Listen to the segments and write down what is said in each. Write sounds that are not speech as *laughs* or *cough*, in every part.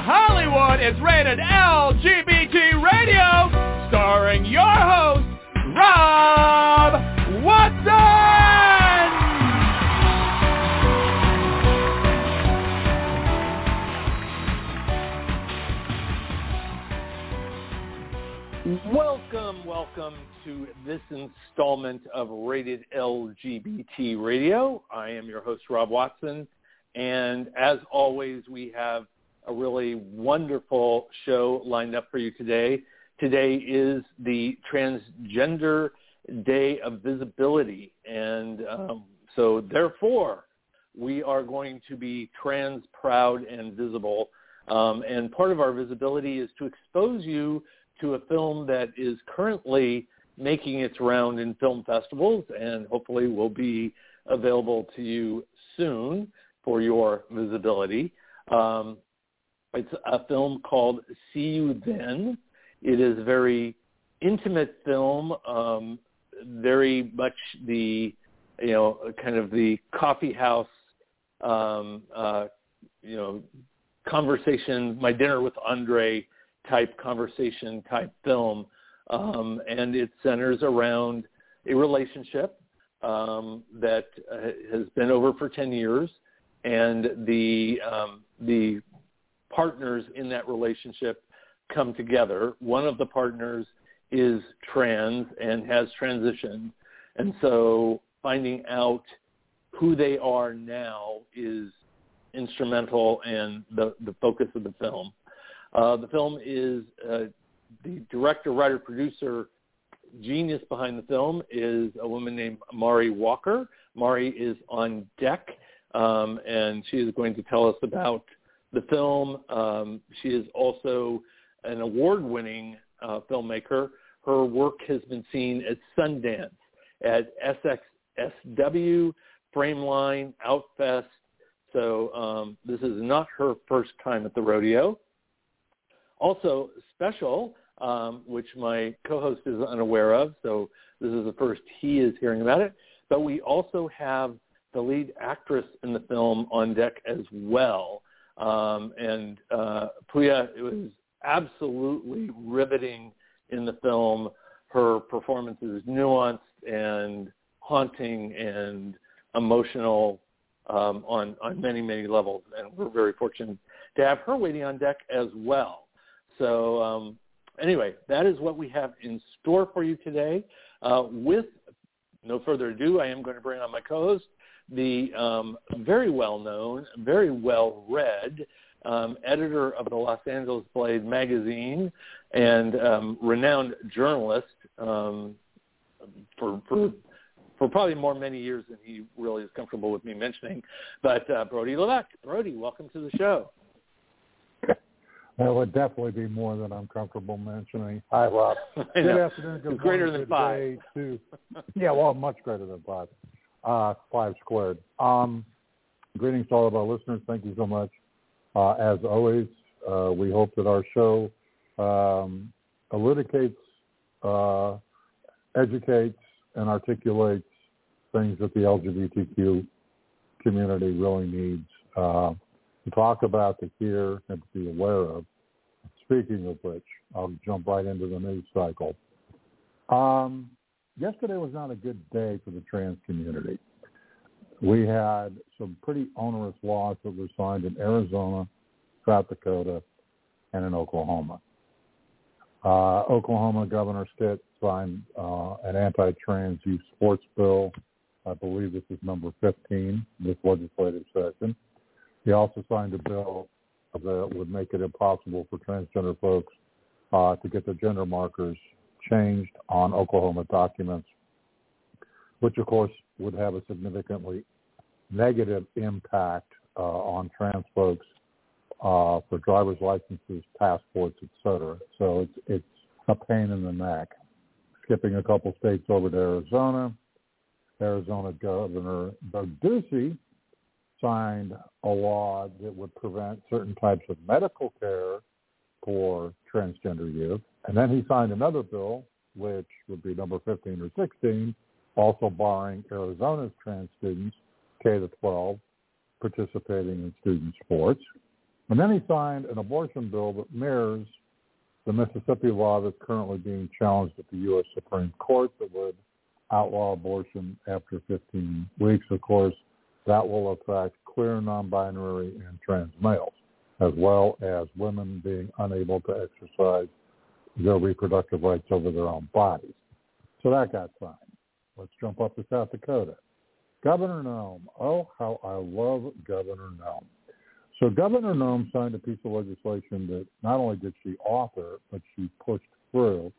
Hollywood is rated LGBT Radio, starring your host, Rob Watson! Welcome, welcome to this installment of Rated LGBT Radio. I am your host, Rob Watson, and as always, we have a really wonderful show lined up for you today. Today is the Transgender Day of Visibility, and um, so therefore, we are going to be trans proud and visible. Um, and part of our visibility is to expose you to a film that is currently making its round in film festivals and hopefully will be available to you soon for your visibility. Um, it's a film called See You Then. It is a very intimate film, um, very much the, you know, kind of the coffee house, um, uh, you know, conversation, my dinner with Andre type conversation type film, um, and it centers around a relationship um, that uh, has been over for 10 years, and the um, the partners in that relationship come together. One of the partners is trans and has transitioned, and so finding out who they are now is instrumental and the, the focus of the film. Uh, the film is uh, the director, writer, producer, genius behind the film is a woman named Mari Walker. Mari is on deck, um, and she is going to tell us about the film. Um, she is also an award-winning uh, filmmaker. Her work has been seen at Sundance, at SXSW, Frameline, Outfest. So um, this is not her first time at the rodeo. Also special, um, which my co-host is unaware of, so this is the first he is hearing about it. But we also have the lead actress in the film on deck as well. Um, and uh, Pooya, it was absolutely riveting in the film. Her performance is nuanced and haunting and emotional um, on on many many levels, and we're very fortunate to have her waiting on deck as well. So um, anyway, that is what we have in store for you today. Uh, with no further ado, I am going to bring on my co-host, the um, very well-known, very well-read um, editor of the Los Angeles Blade magazine and um, renowned journalist um, for, for for probably more many years than he really is comfortable with me mentioning. But uh, Brody Levesque, Brody, welcome to the show. That would definitely be more than I'm comfortable mentioning. Hi, Rob. *laughs* Good afternoon. Good greater than five. To, *laughs* yeah, well, much greater than five. Uh, five squared. Um, greetings to all of our listeners. Thank you so much. Uh, as always, uh, we hope that our show um, elucidates, uh, educates, and articulates things that the LGBTQ community really needs. Uh, to talk about, to hear, and to be aware of. Speaking of which, I'll jump right into the news cycle. Um, yesterday was not a good day for the trans community. We had some pretty onerous laws that were signed in Arizona, South Dakota, and in Oklahoma. Uh, Oklahoma Governor Stitt signed uh, an anti-trans youth sports bill. I believe this is number 15 this legislative session. He also signed a bill that would make it impossible for transgender folks uh, to get their gender markers changed on Oklahoma documents, which of course would have a significantly negative impact uh, on trans folks uh, for driver's licenses, passports, etc. So it's it's a pain in the neck. Skipping a couple states over to Arizona, Arizona Governor Doug Ducey signed a law that would prevent certain types of medical care for transgender youth. And then he signed another bill, which would be number 15 or 16, also barring Arizona's trans students, K to 12, participating in student sports. And then he signed an abortion bill that mirrors the Mississippi law that's currently being challenged at the U.S. Supreme Court that would outlaw abortion after 15 weeks. Of course, that will affect queer, non-binary, and trans males, as well as women being unable to exercise their reproductive rights over their own bodies. So that got signed. Let's jump up to South Dakota. Governor Noem. Oh, how I love Governor Noem. So Governor Noem signed a piece of legislation that not only did she author, but she pushed through.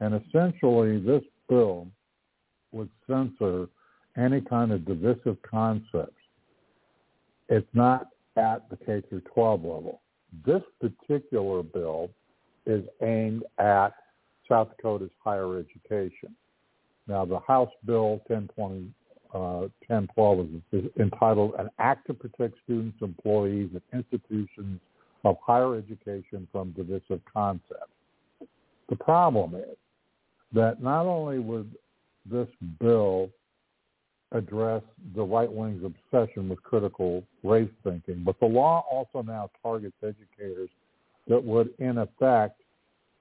And essentially this bill would censor any kind of divisive concepts. It's not at the K through 12 level. This particular bill is aimed at South Dakota's higher education. Now, the House Bill 1020, uh, 1012 is, is entitled An Act to Protect Students, Employees, and Institutions of Higher Education from Divisive Concepts. The problem is that not only would this bill address the right wing's obsession with critical race thinking, but the law also now targets educators that would, in effect,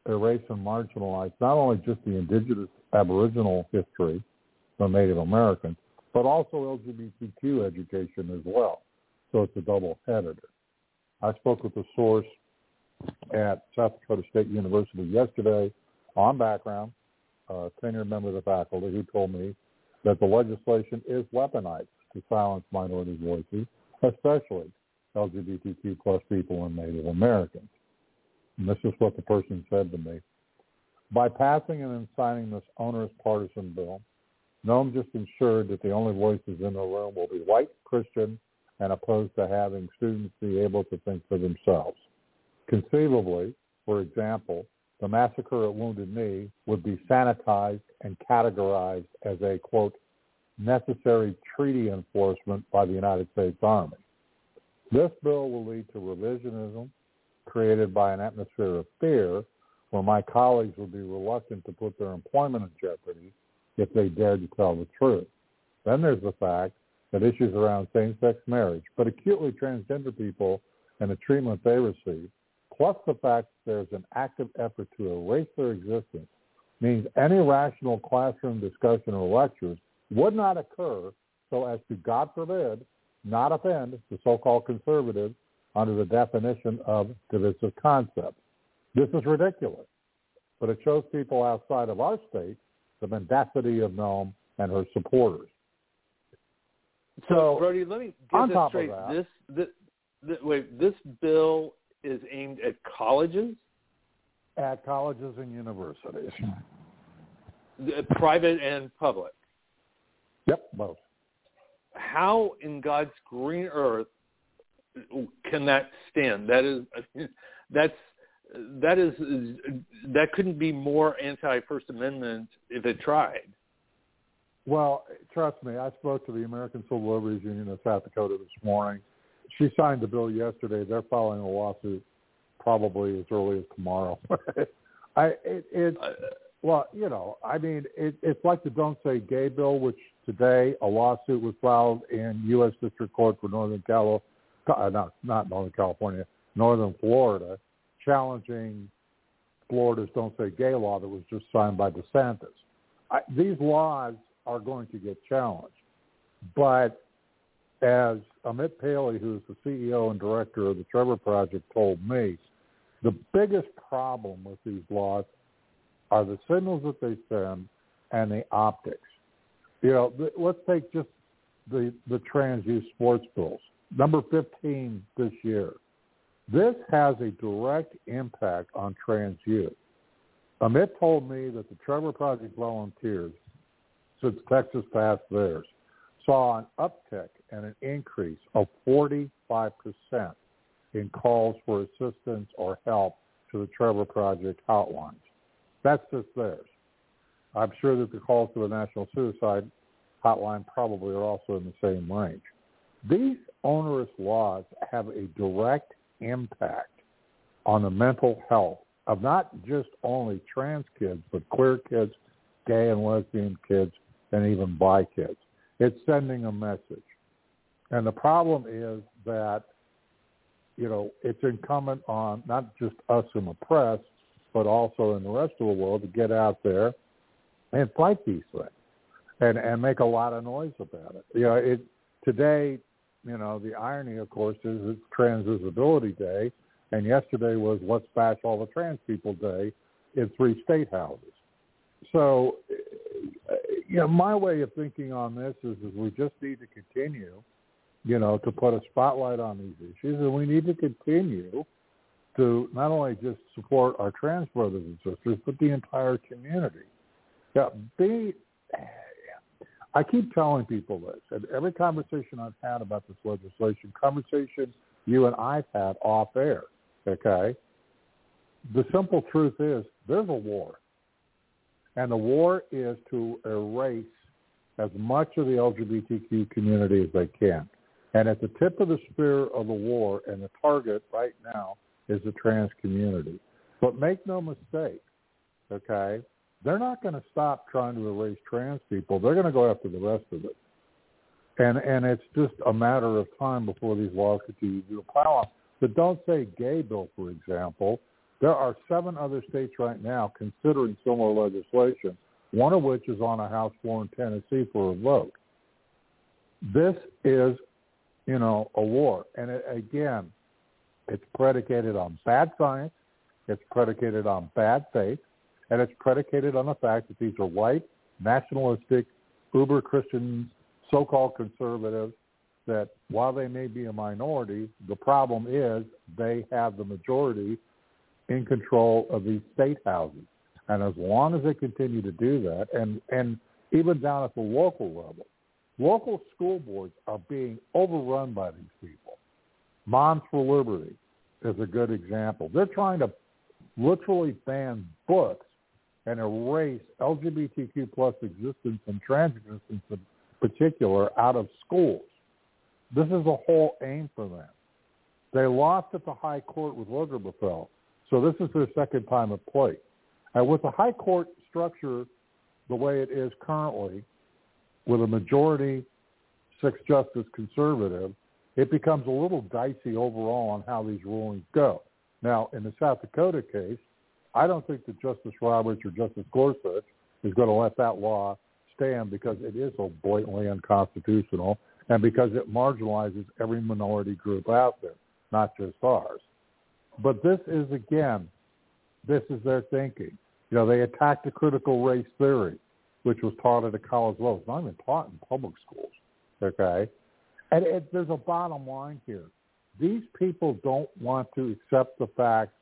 erase and marginalize not only just the indigenous Aboriginal history from Native Americans, but also LGBTQ education as well. So it's a double header. I spoke with a source at South Dakota State University yesterday on background, a tenured member of the faculty, who told me that the legislation is weaponized to silence minority voices, especially LGBTQ plus people and Native Americans. And this is what the person said to me. By passing and signing this onerous partisan bill, Noem just ensured that the only voices in the room will be white, Christian, and opposed to having students be able to think for themselves. Conceivably, for example, the massacre at Wounded Knee would be sanitized and categorized as a, quote, necessary treaty enforcement by the United States Army. This bill will lead to revisionism created by an atmosphere of fear where my colleagues would be reluctant to put their employment in jeopardy if they dared to tell the truth. Then there's the fact that issues around same-sex marriage, but acutely transgender people and the treatment they receive, plus the fact that there's an active effort to erase their existence, means any rational classroom discussion or lectures would not occur so as to, God forbid, not offend the so-called conservatives under the definition of divisive concepts. This is ridiculous, but it shows people outside of our state the mendacity of Noem and her supporters. So, Brody, let me get this straight. This, this, this, wait, this bill is aimed at colleges? At colleges and universities. Uh, private and public? Yep, both. How in God's green earth can that stand? That is, that's that is that couldn't be more anti First Amendment if it tried. Well, trust me, I spoke to the American Civil Liberties Union of South Dakota this morning. She signed the bill yesterday. They're filing a lawsuit probably as early as tomorrow. *laughs* I it, it well, you know, I mean, it, it's like the Don't Say Gay bill, which today a lawsuit was filed in U.S. District Court for Northern California, uh, Uh, not not Northern California, Northern Florida, challenging Florida's Don't Say Gay law that was just signed by DeSantis. I, these laws are going to get challenged, but as Amit Paley, who's the CEO and director of the Trevor Project, told me, the biggest problem with these laws are the signals that they send and the optics. You know, let's take just the the trans youth sports bills. Number 15 this year. This has a direct impact on trans youth. Amit told me that the Trevor Project volunteers, since Texas passed theirs, saw an uptick and an increase of 45% in calls for assistance or help to the Trevor Project hotlines. That's just theirs. I'm sure that the calls to the National Suicide Hotline probably are also in the same range. These onerous laws have a direct impact on the mental health of not just only trans kids, but queer kids, gay and lesbian kids, and even bi kids. It's sending a message. And the problem is that you know, it's incumbent on not just us in the press, but also in the rest of the world to get out there and fight these things and and make a lot of noise about it. You know, it today, you know, the irony, of course, is it's Trans Visibility Day, and yesterday was Let's Bash All the Trans People Day in three state houses. So, eh, you know, my way of thinking on this is, is we just need to continue, you know, to put a spotlight on these issues, and we need to continue to not only just support our trans brothers and sisters, but the entire community. Yeah. I keep telling people this, and every conversation I've had about this legislation, conversations you and I've had off air, okay, the simple truth is there's a war. And the war is to erase as much of the LGBTQ community as they can. And at the tip of the spear of the war and the target right now is the trans community. But make no mistake, okay, they're not going to stop trying to erase trans people. They're going to go after the rest of it. And and it's just a matter of time before these laws continue to on. But don't say gay bill, for example. There are seven other states right now considering similar legislation, one of which is on a House floor in Tennessee for a vote. This is, you know, a war. And it, again, it's predicated on bad science. It's predicated on bad faith. And it's predicated on the fact that these are white, nationalistic, uber Christians, so-called conservatives that while they may be a minority, the problem is they have the majority in control of these state houses. And as long as they continue to do that, and, and even down at the local level, local school boards are being overrun by these people. Moms for Liberty is a good example. They're trying to literally ban books and erase LGBTQ plus existence and trans existence in particular out of schools. This is the whole aim for them. They lost at the high court with Obergefell. So this is their second time at play. And with the high court structure the way it is currently, with a majority six justice conservative, it becomes a little dicey overall on how these rulings go. Now, in the South Dakota case, I don't think that Justice Roberts or Justice Gorsuch is going to let that law stand because it is so blatantly unconstitutional and because it marginalizes every minority group out there, not just ours. But this is, again, this is their thinking. You know, they attacked the critical race theory, which was taught at a college level. It's not even taught in public schools, okay? And it, there's a bottom line here. These people don't want to accept the fact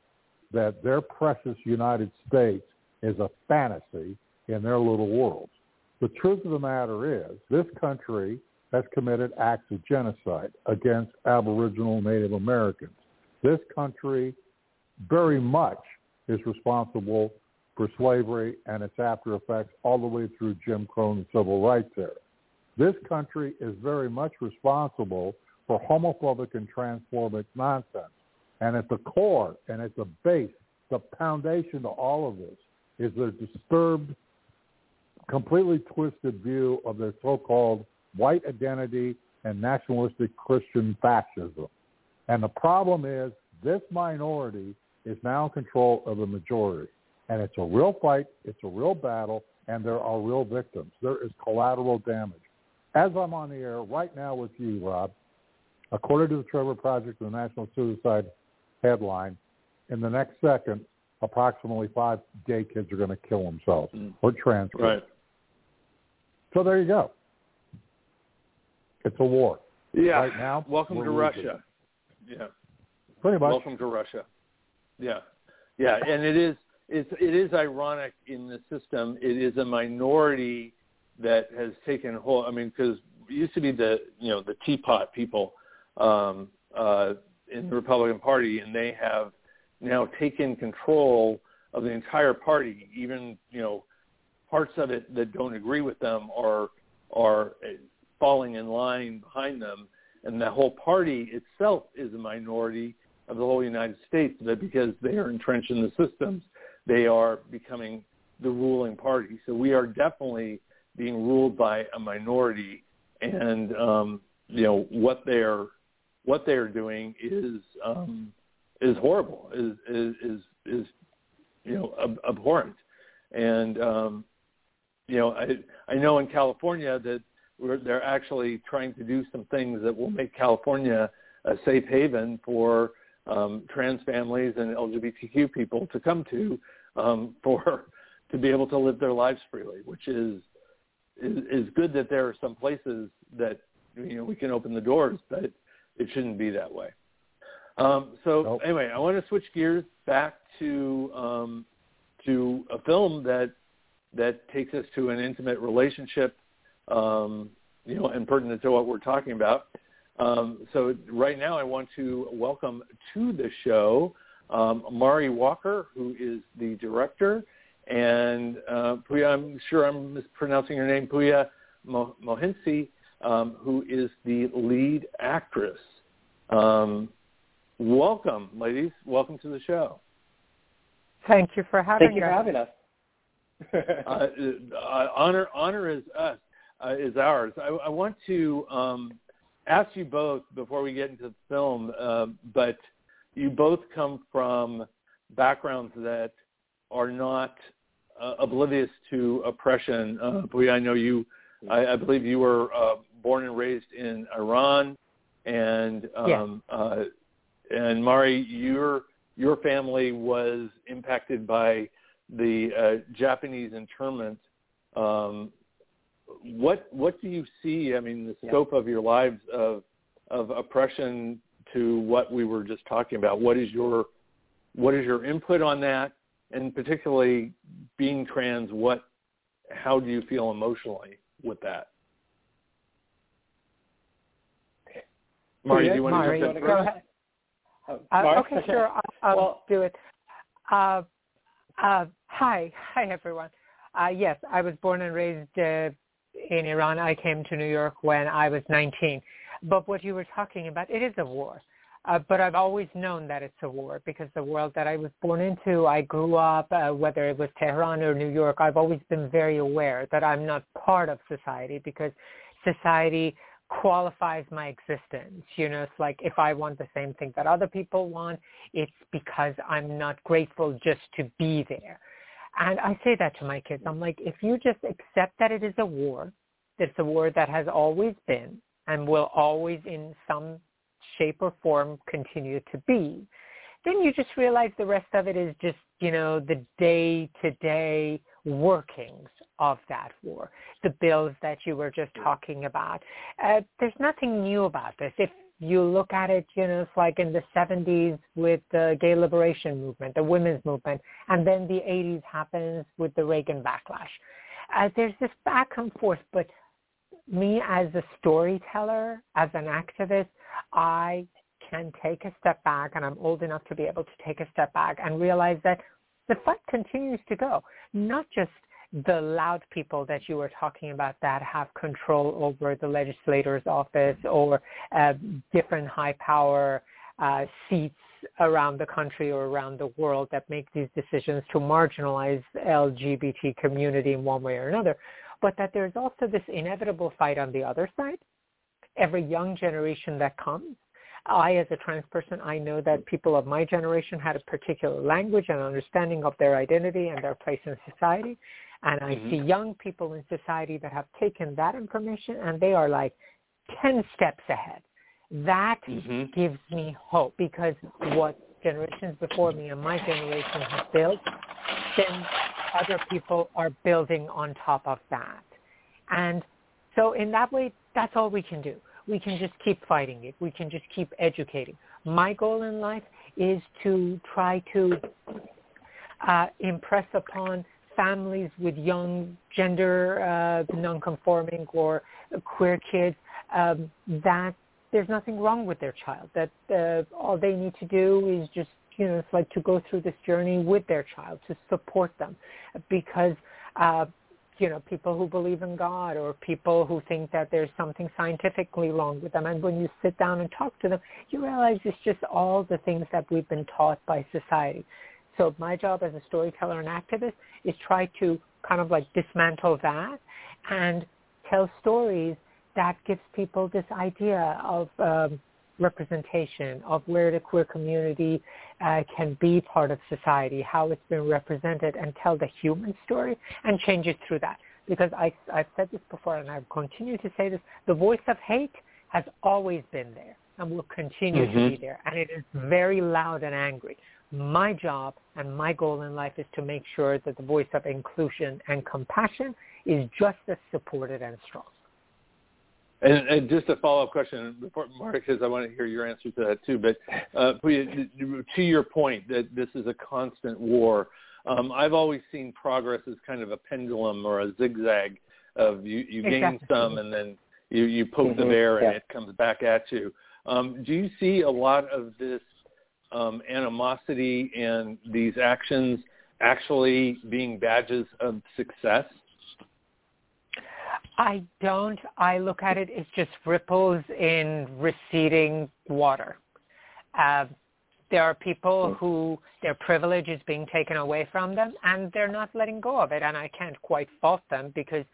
that their precious United States is a fantasy in their little worlds. The truth of the matter is this country has committed acts of genocide against Aboriginal Native Americans. This country very much is responsible for slavery and its after effects all the way through Jim Crow and the Civil Rights era. This country is very much responsible for homophobic and transphobic nonsense. And at the core and at the base, the foundation to all of this is their disturbed, completely twisted view of their so-called white identity and nationalistic Christian fascism. And the problem is this minority is now in control of the majority. And it's a real fight, it's a real battle, and there are real victims. There is collateral damage. As I'm on the air right now with you, Rob, according to the Trevor Project and the National Suicide headline, in the next second, approximately five gay kids are going to kill themselves mm. or trans kids. Right. So there you go. It's a war. Yeah. Right now. Welcome to Russia. Yeah. Pretty much. Welcome to Russia. Yeah. Yeah, and it is it's it is ironic in the system. It is a minority that has taken hold. I mean, because it used to be the you know the teapot people um, uh, in the Republican Party, and they have now taken control of the entire party. Even you know parts of it that don't agree with them are are falling in line behind them, and the whole party itself is a minority of the whole United States. That because they are entrenched in the systems, they are becoming the ruling party. So we are definitely being ruled by a minority, and um, you know what they're what they're doing is um, is horrible, is is is, is you know ab- abhorrent, and um, you know I I know in California that we're, they're actually trying to do some things that will make California a safe haven for um, trans families and LGBTQ people to come to um, *laughs* for to be able to live their lives freely, which is, is is good that there are some places that you know we can open the doors, but it shouldn't be that way. Um, so nope. anyway, I want to switch gears back to um, to a film that that takes us to an intimate relationship, um, you know, and pertinent to what we're talking about. Um, so right now, I want to welcome to the show um, Mari Walker, who is the director, and uh, Pooya, I'm sure I'm mispronouncing her name, Pooya Mohinsi, um, who is the lead actress. Um, welcome, ladies. Welcome to the show. Thank you for having Thank you for having us. *laughs* uh, uh, honor, honor is us, uh, is ours. I, I want to um, ask you both before we get into the film, uh, but you both come from backgrounds that are not uh, oblivious to oppression. Uh, I know you. I, I believe you were uh, born and raised in Iran, and um, yeah. uh, and Mari, your your family was impacted by the uh, Japanese internment. Um, what what do you see? I mean, the scope yeah. of your lives of of oppression to what we were just talking about. What is your what is your input on that? And particularly being trans, what how do you feel emotionally with that? Mari, do you want Mari, to jump in go ahead. Oh, uh, okay, sure. *laughs* I'll, I'll well, do it. Uh, uh, hi, hi everyone. Uh, yes, I was born and raised uh, in Iran. I came to New York when I was 19. But what you were talking about, it is a war. Uh, but I've always known that it's a war because the world that I was born into, I grew up, uh, whether it was Tehran or New York, I've always been very aware that I'm not part of society because society qualifies my existence. You know, it's like if I want the same thing that other people want, it's because I'm not grateful just to be there. And I say that to my kids. I'm like, if you just accept that it is a war, it's a war that has always been and will always in some shape or form continue to be, then you just realize the rest of it is just, you know, the day-to-day workings of that war, the bills that you were just talking about. Uh, there's nothing new about this. If you look at it, you know, it's like in the 70s with the gay liberation movement, the women's movement, and then the 80s happens with the Reagan backlash. Uh, there's this back and forth, but me as a storyteller, as an activist, I can take a step back, and I'm old enough to be able to take a step back and realize that the fight continues to go. Not just the loud people that you were talking about that have control over the legislator's office or uh, different high power uh, seats around the country or around the world that make these decisions to marginalize the LGBT community in one way or another, but that there's also this inevitable fight on the other side. Every young generation that comes, I as a trans person, I know that people of my generation had a particular language and understanding of their identity and their place in society. And I mm-hmm. see young people in society that have taken that information and they are like 10 steps ahead. That mm-hmm. gives me hope because what generations before me and my generation have built, then other people are building on top of that. And so in that way, that's all we can do. We can just keep fighting it. We can just keep educating. My goal in life is to try to uh, impress upon families with young gender uh, nonconforming or queer kids um, that there's nothing wrong with their child. That uh, all they need to do is just you know, it's like to go through this journey with their child, to support them, because, uh, you know, people who believe in God or people who think that there's something scientifically wrong with them, and when you sit down and talk to them, you realize it's just all the things that we've been taught by society. So my job as a storyteller and activist is try to kind of like dismantle that and tell stories that gives people this idea of um, representation of where the queer community uh, can be part of society, how it's been represented, and tell the human story and change it through that. Because I, I've said this before, and I continue to say this: the voice of hate has always been there and will continue mm-hmm. to be there, and it is very loud and angry. My job and my goal in life is to make sure that the voice of inclusion and compassion is just as supported and strong. And, and just a follow-up question, Mark, because I want to hear your answer to that too. But uh, to your point that this is a constant war, um, I've always seen progress as kind of a pendulum or a zigzag of you, you gain exactly. some and then you, you poke mm-hmm. the bear and yeah. it comes back at you. Um, do you see a lot of this um, animosity and these actions actually being badges of success? I don't. I look at it as just ripples in receding water. Uh, there are people hmm. who their privilege is being taken away from them and they're not letting go of it. And I can't quite fault them because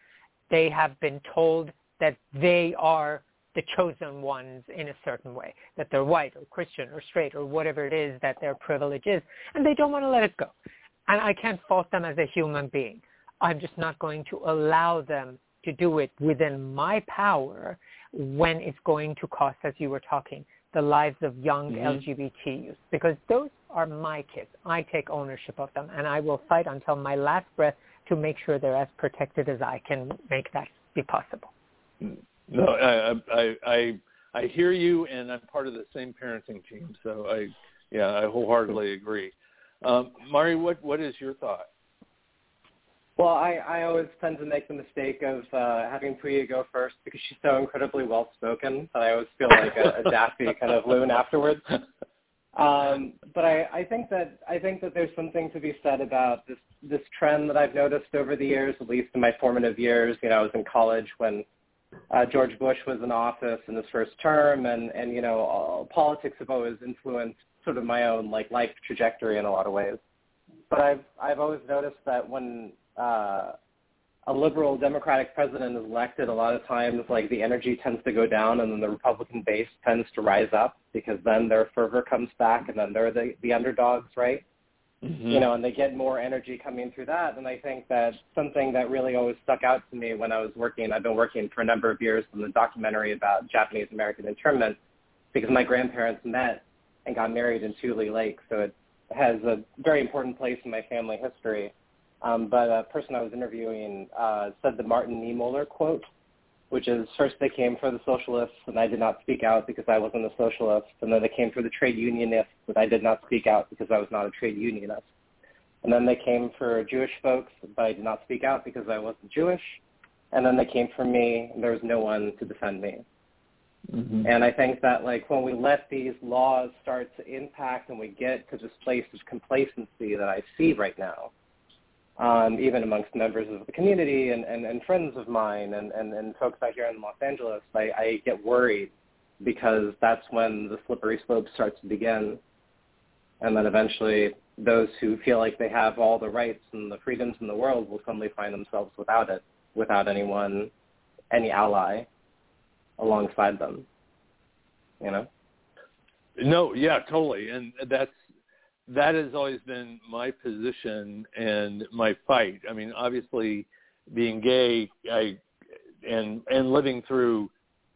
they have been told that they are the chosen ones in a certain way, that they're white or Christian or straight or whatever it is that their privilege is, and they don't want to let it go. And I can't fault them as a human being. I'm just not going to allow them to do it within my power when it's going to cost, as you were talking, the lives of young mm-hmm. LGBT youth, because those are my kids. I take ownership of them, and I will fight until my last breath to make sure they're as protected as I can make that be possible. No, I I I, I hear you, and I'm part of the same parenting team, so I yeah I wholeheartedly agree. Um, Mari, what what is your thought? Well, I, I always tend to make the mistake of uh, having Pooya go first because she's so incredibly well spoken that I always feel like a, a daffy kind of loon afterwards. Um, but I, I think that I think that there's something to be said about this this trend that I've noticed over the years, at least in my formative years. You know, I was in college when uh, George Bush was in office in his first term, and and you know, all, politics have always influenced sort of my own like life trajectory in a lot of ways. But I've I've always noticed that when uh, a liberal Democratic president is elected, a lot of times like the energy tends to go down, and then the Republican base tends to rise up because then their fervor comes back, and then they're the the underdogs, right? Mm-hmm. You know, and they get more energy coming through that. And I think that something that really always stuck out to me when I was working, I've been working for a number of years on the documentary about Japanese American internment, because my grandparents met and got married in Tule Lake, so it has a very important place in my family history. Um, but a person I was interviewing uh, said the Martin Niemöller quote, which is first they came for the socialists and I did not speak out because I wasn't a socialist, and then they came for the trade unionists but I did not speak out because I was not a trade unionist. And then they came for Jewish folks, but I did not speak out because I wasn't Jewish. And then they came for me, and there was no one to defend me. Mm-hmm. And I think that like when we let these laws start to impact and we get to this place of complacency that I see right now, um, even amongst members of the community and, and, and friends of mine and, and, and folks out here in Los Angeles, I, I get worried because that's when the slippery slope starts to begin. And then eventually those who feel like they have all the rights and the freedoms in the world will suddenly find themselves without it, without anyone, any ally alongside them. You know? No, yeah, totally. And that's that has always been my position and my fight. I mean, obviously, being gay, I and and living through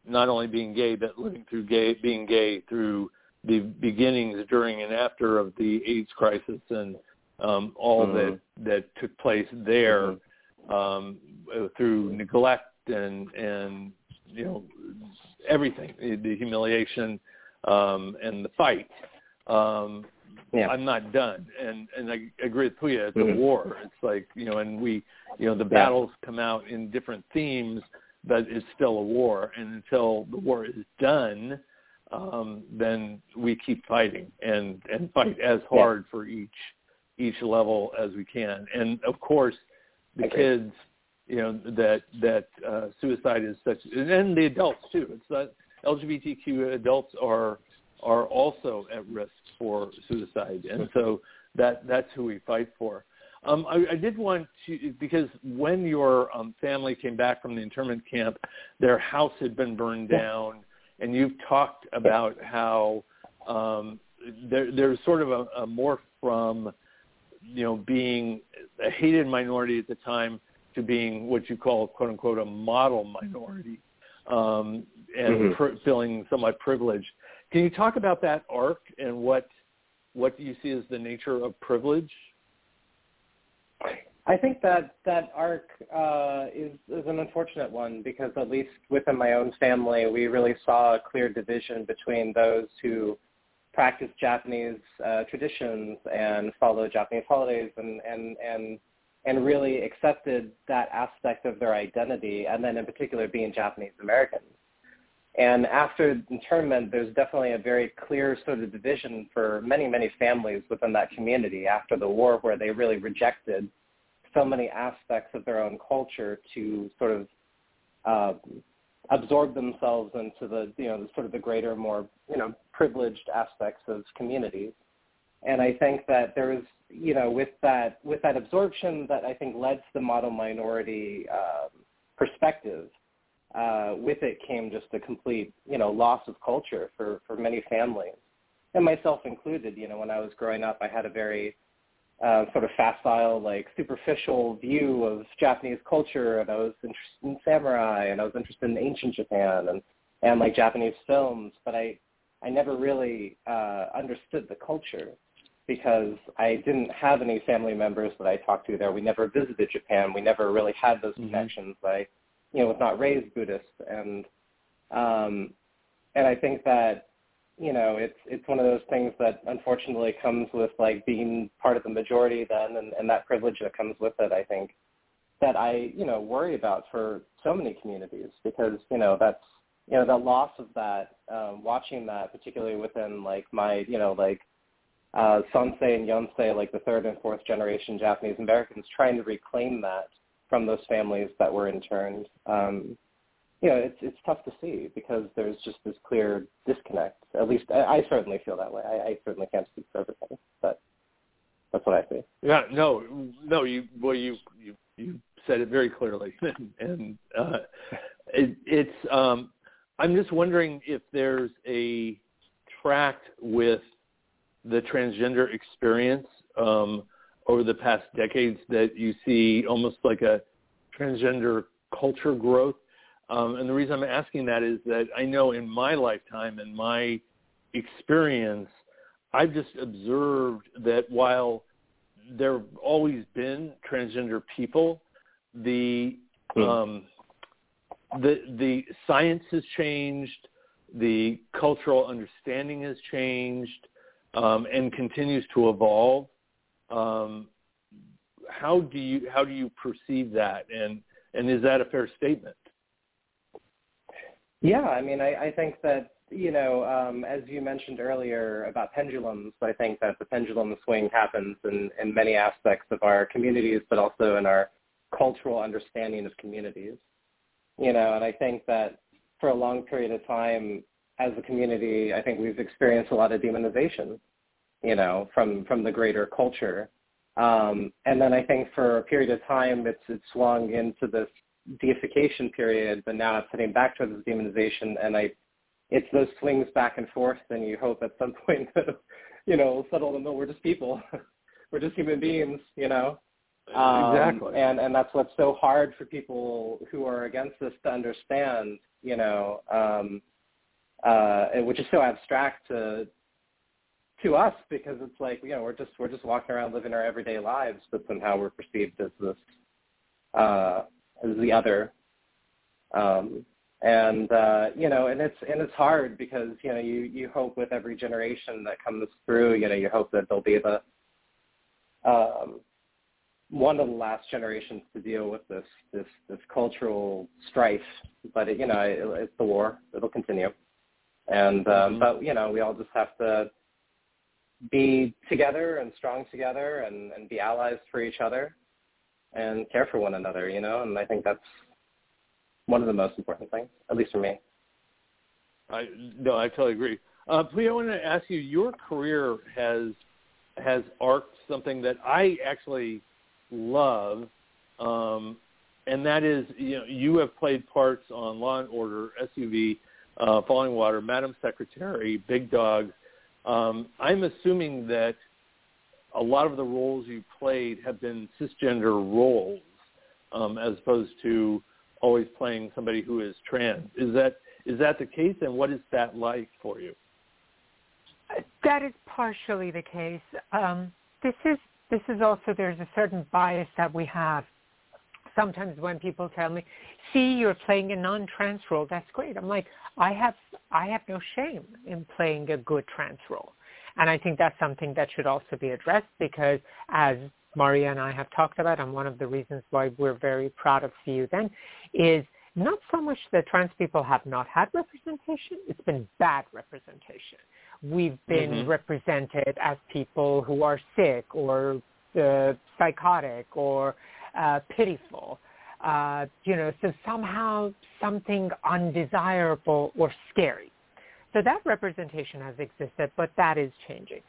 not only being gay, but living through gay, being gay through the beginnings, during, and after of the AIDS crisis and um, all mm-hmm. that that took place there mm-hmm. um, through neglect and and you know everything, the humiliation um, and the fight. Um, yeah. I'm not done. And and I agree with Pooya. It's mm-hmm. a war. It's like you know, and we, you know, the battles yeah. come out in different themes, but it's still a war. And until the war is done, um, then we keep fighting and and fight as hard yeah. for each each level as we can. And of course, the okay. kids, you know, that that uh, suicide is such, and the adults too. It's not LGBTQ adults are are also at risk for suicide, and so that that's who we fight for. Um, I, I did want to because when your um, family came back from the internment camp, their house had been burned down, and you've talked about how um, there, there's sort of a, a morph from you know being a hated minority at the time to being what you call quote unquote a model minority um, and mm-hmm. pr- feeling somewhat privileged. Can you talk about that arc and what what do you see as the nature of privilege? I think that that arc uh, is is an unfortunate one because at least within my own family, we really saw a clear division between those who practice Japanese uh, traditions and follow Japanese holidays and and and and really accepted that aspect of their identity, and then in particular being Japanese Americans. And after internment, there's definitely a very clear sort of division for many, many families within that community after the war where they really rejected so many aspects of their own culture to sort of uh, absorb themselves into the, you know, sort of the greater, more, you know, privileged aspects of communities. And I think that there is, you know, with that, with that absorption that I think led to the model minority uh, perspective – uh, with it came just a complete, you know, loss of culture for, for many families, and myself included. You know, when I was growing up, I had a very uh, sort of facile, like superficial view of Japanese culture, and I was interested in samurai, and I was interested in ancient Japan, and and like Japanese films, but I I never really uh, understood the culture because I didn't have any family members that I talked to there. We never visited Japan. We never really had those mm-hmm. connections. I you know was not raised Buddhist, and um, and I think that you know it's it's one of those things that unfortunately comes with like being part of the majority then, and, and that privilege that comes with it. I think that I you know worry about for so many communities because you know that's you know the loss of that um, watching that particularly within like my you know like uh, Sansei and Yonsei, like the third and fourth generation Japanese Americans, trying to reclaim that from those families that were interned. Um, you know, it's it's tough to see because there's just this clear disconnect. At least I, I certainly feel that way. I, I certainly can't speak for everybody, but that's what I see. Yeah, no, no, you well, you you you said it very clearly, *laughs* and uh, it, it's. Um, I'm just wondering if there's a track with the transgender experience um, over the past decades that you see almost like a transgender culture growth. Um, and the reason I'm asking that is that I know in my lifetime and my experience, I've just observed that while there have always been transgender people, the hmm. um, the the science has changed, the cultural understanding has changed, um, and continues to evolve um, how do you how do you perceive that, and and is that a fair statement? Yeah, I mean, I, I think that you know, um, as you mentioned earlier about pendulums, I think that the pendulum swing happens in, in many aspects of our communities, but also in our cultural understanding of communities. You know, and I think that for a long period of time, as a community, I think we've experienced a lot of demonization you know, from from the greater culture. Um, and then I think for a period of time, it's it's swung into this deification period, but now it's heading back towards this demonization. And I, it's those swings back and forth, and you hope at some *laughs* point that, you know, settle them. We're just people. *laughs* we're just human beings, you know. Um, exactly. And and that's what's so hard for people who are against this to understand, you know, um, uh, which is so abstract to to us because it's like you know we're just we're just walking around living our everyday lives, but somehow we're perceived as this uh, as the other. Um, and uh, you know, and it's and it's hard because you know you you hope with every generation that comes through, you know, you hope that they'll be the um, one of the last generations to deal with this this this cultural strife. But it, you know, it, it's the war; it'll continue. And um, mm-hmm. but you know, we all just have to be together and strong together and, and be allies for each other and care for one another, you know, and I think that's one of the most important things, at least for me. I no, I totally agree. Uh, Pui, I want to ask you, your career has has arced something that I actually love, um, and that is, you know, you have played parts on Law and Order, SUV, uh, Falling Water, Madam Secretary, Big Dogs. Um, I'm assuming that a lot of the roles you played have been cisgender roles, um, as opposed to always playing somebody who is trans. Is that is that the case, and what is that like for you? That is partially the case. Um, this is this is also there's a certain bias that we have. Sometimes when people tell me, "See, you're playing a non-trans role," that's great. I'm like, I have I have no shame in playing a good trans role, and I think that's something that should also be addressed because as Maria and I have talked about, and one of the reasons why we're very proud of See You Then is not so much that trans people have not had representation, it's been bad representation. We've been mm-hmm. represented as people who are sick or uh, psychotic or uh, pitiful. Uh, you know, so somehow something undesirable or scary. So that representation has existed, but that is changing.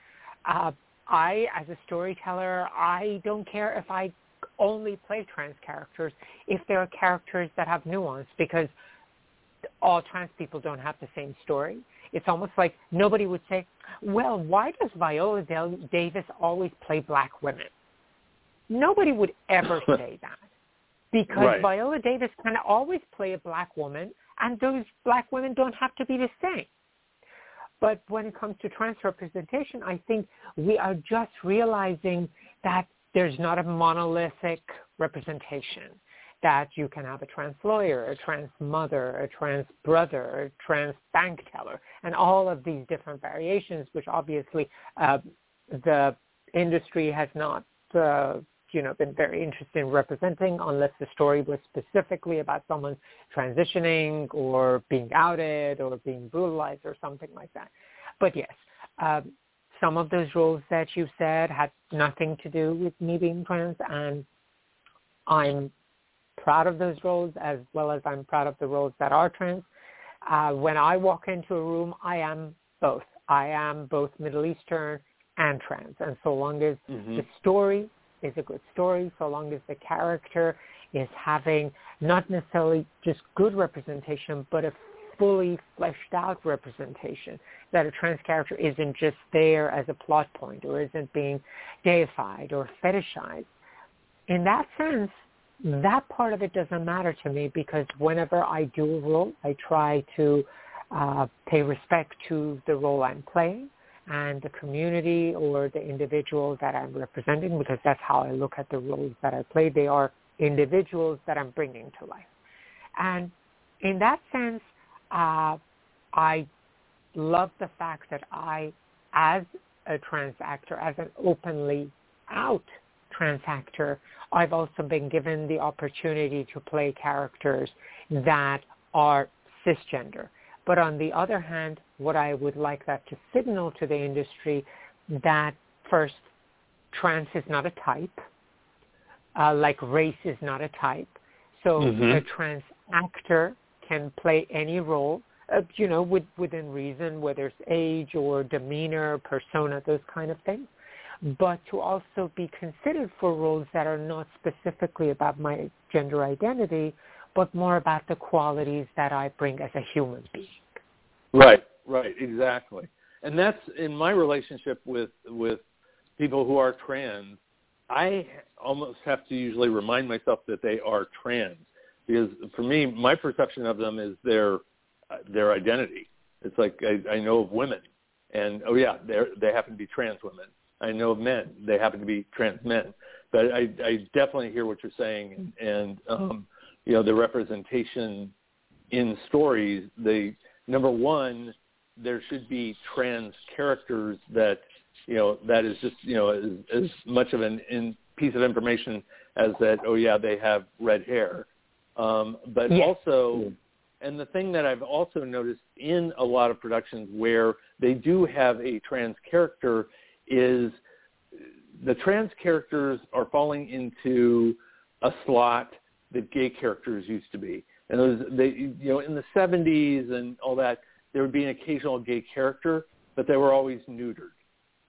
Uh, I, as a storyteller, I don't care if I only play trans characters if there are characters that have nuance because all trans people don't have the same story. It's almost like nobody would say, well, why does Viola Davis always play black women? Nobody would ever *laughs* say that because right. Viola Davis can always play a black woman and those black women don't have to be the same. But when it comes to trans representation, I think we are just realizing that there's not a monolithic representation that you can have a trans lawyer, a trans mother, a trans brother, a trans bank teller, and all of these different variations, which obviously uh, the industry has not, uh, you know, been very interested in representing unless the story was specifically about someone transitioning or being outed or being brutalized or something like that. But yes, um, some of those roles that you said had nothing to do with me being trans, and I'm proud of those roles as well as I'm proud of the roles that are trans. Uh, when I walk into a room, I am both. I am both Middle Eastern and trans, and so long as mm-hmm. the story is a good story, so long as the character is having not necessarily just good representation, but a fully fleshed out representation, that a trans character isn't just there as a plot point or isn't being deified or fetishized. In that sense, that part of it doesn't matter to me because whenever I do a role, I try to uh, pay respect to the role I'm playing and the community or the individual that I'm representing because that's how I look at the roles that I play. They are individuals that I'm bringing to life. And in that sense, uh, I love the fact that I, as a trans actor, as an openly out trans actor, I've also been given the opportunity to play characters that are cisgender. But on the other hand, what I would like that to signal to the industry that first, trans is not a type, uh, like race is not a type. So mm-hmm. a trans actor can play any role, uh, you know, with, within reason, whether it's age or demeanor, persona, those kind of things. But to also be considered for roles that are not specifically about my gender identity, but more about the qualities that I bring as a human being. Right, right, exactly. And that's in my relationship with with people who are trans. I almost have to usually remind myself that they are trans because for me, my perception of them is their their identity. It's like I, I know of women, and oh yeah, they they happen to be trans women. I know of men; they happen to be trans men. But I, I definitely hear what you're saying, and um, you know the representation in stories. They number one, there should be trans characters that you know that is just you know as, as much of an in, piece of information as that. Oh yeah, they have red hair um, but yes. also, and the thing that I've also noticed in a lot of productions where they do have a trans character is the trans characters are falling into a slot that gay characters used to be. And those, they, you know, in the 70s and all that, there would be an occasional gay character, but they were always neutered.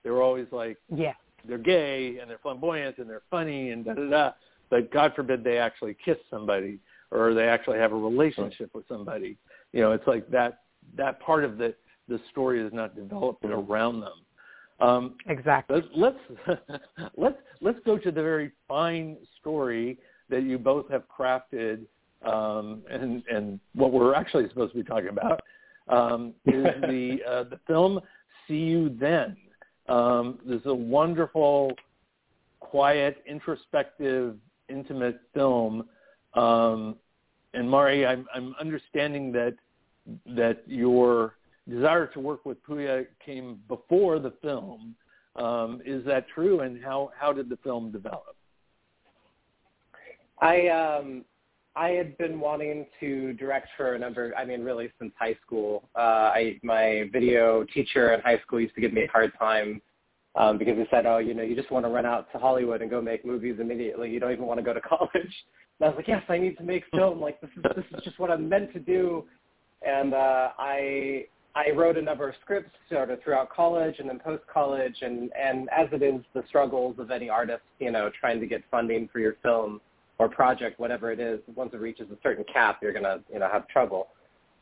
They were always like, yeah, they're gay and they're flamboyant and they're funny and da da da. But God forbid they actually kiss somebody or they actually have a relationship with somebody. You know, it's like that that part of the the story is not developed around them. Um, exactly. Let's let's *laughs* let's let's go to the very fine story that you both have crafted, um, and and what we're actually supposed to be talking about um, is *laughs* the uh, the film "See You Then." Um, this is a wonderful, quiet, introspective, intimate film. Um, and Mari, I'm, I'm understanding that that your desire to work with Pooya came before the film. Um, is that true? And how how did the film develop? I um, I had been wanting to direct for a number. I mean, really since high school. Uh, I my video teacher in high school used to give me a hard time um, because he said, "Oh, you know, you just want to run out to Hollywood and go make movies immediately. You don't even want to go to *laughs* college." And I was like, "Yes, I need to make film. Like this is this is just what I'm meant to do." And uh, I I wrote a number of scripts sort of throughout college and then post college, and and as it is the struggles of any artist, you know, trying to get funding for your film or project, whatever it is, once it reaches a certain cap, you're gonna you know have trouble.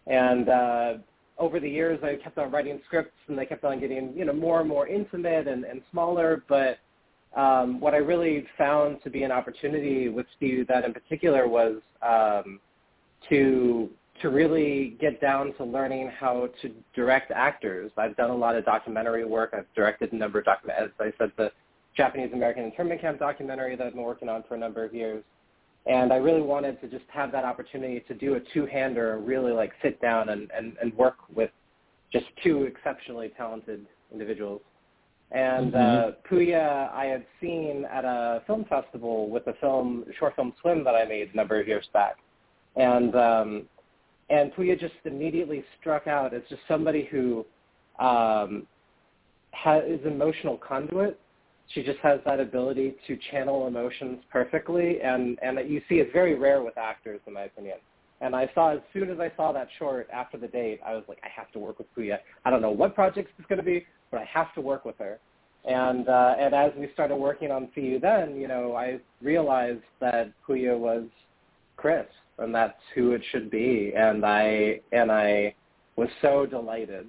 And uh, over the years, I kept on writing scripts, and they kept on getting you know more and more intimate and, and smaller. But um, what I really found to be an opportunity with See You Then in particular was um, to to really get down to learning how to direct actors. I've done a lot of documentary work. I've directed a number of documentaries. As I said, the Japanese American internment camp documentary that I've been working on for a number of years. And I really wanted to just have that opportunity to do a two-hander and really like sit down and, and, and work with just two exceptionally talented individuals. And mm-hmm. uh, Pooya I had seen at a film festival with a film, short film Swim that I made a number of years back. And um, and Pooya just immediately struck out as just somebody who um, has, is emotional conduit she just has that ability to channel emotions perfectly, and and that you see it's very rare with actors, in my opinion. And I saw as soon as I saw that short after the date, I was like, I have to work with Pooya. I don't know what project it's going to be, but I have to work with her. And uh, and as we started working on See You Then, you know, I realized that Pooya was Kris, and that's who it should be. And I and I was so delighted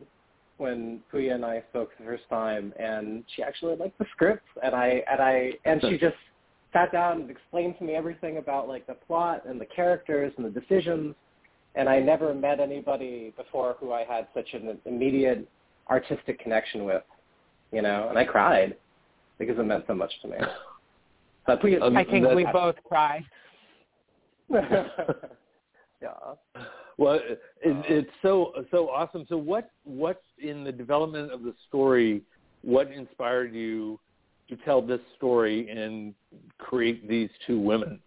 when Pooya and I spoke for the first time, and she actually liked the script, and I and I and she just sat down and explained to me everything about like the plot and the characters and the decisions, and I never met anybody before who I had such an immediate artistic connection with, you know, and I cried because it meant so much to me. *laughs* But Pooya, um, I think we both cried. *laughs* *laughs* yeah. Well, it, it's so so awesome. So, what what in the development of the story? What inspired you to tell this story and create these two women?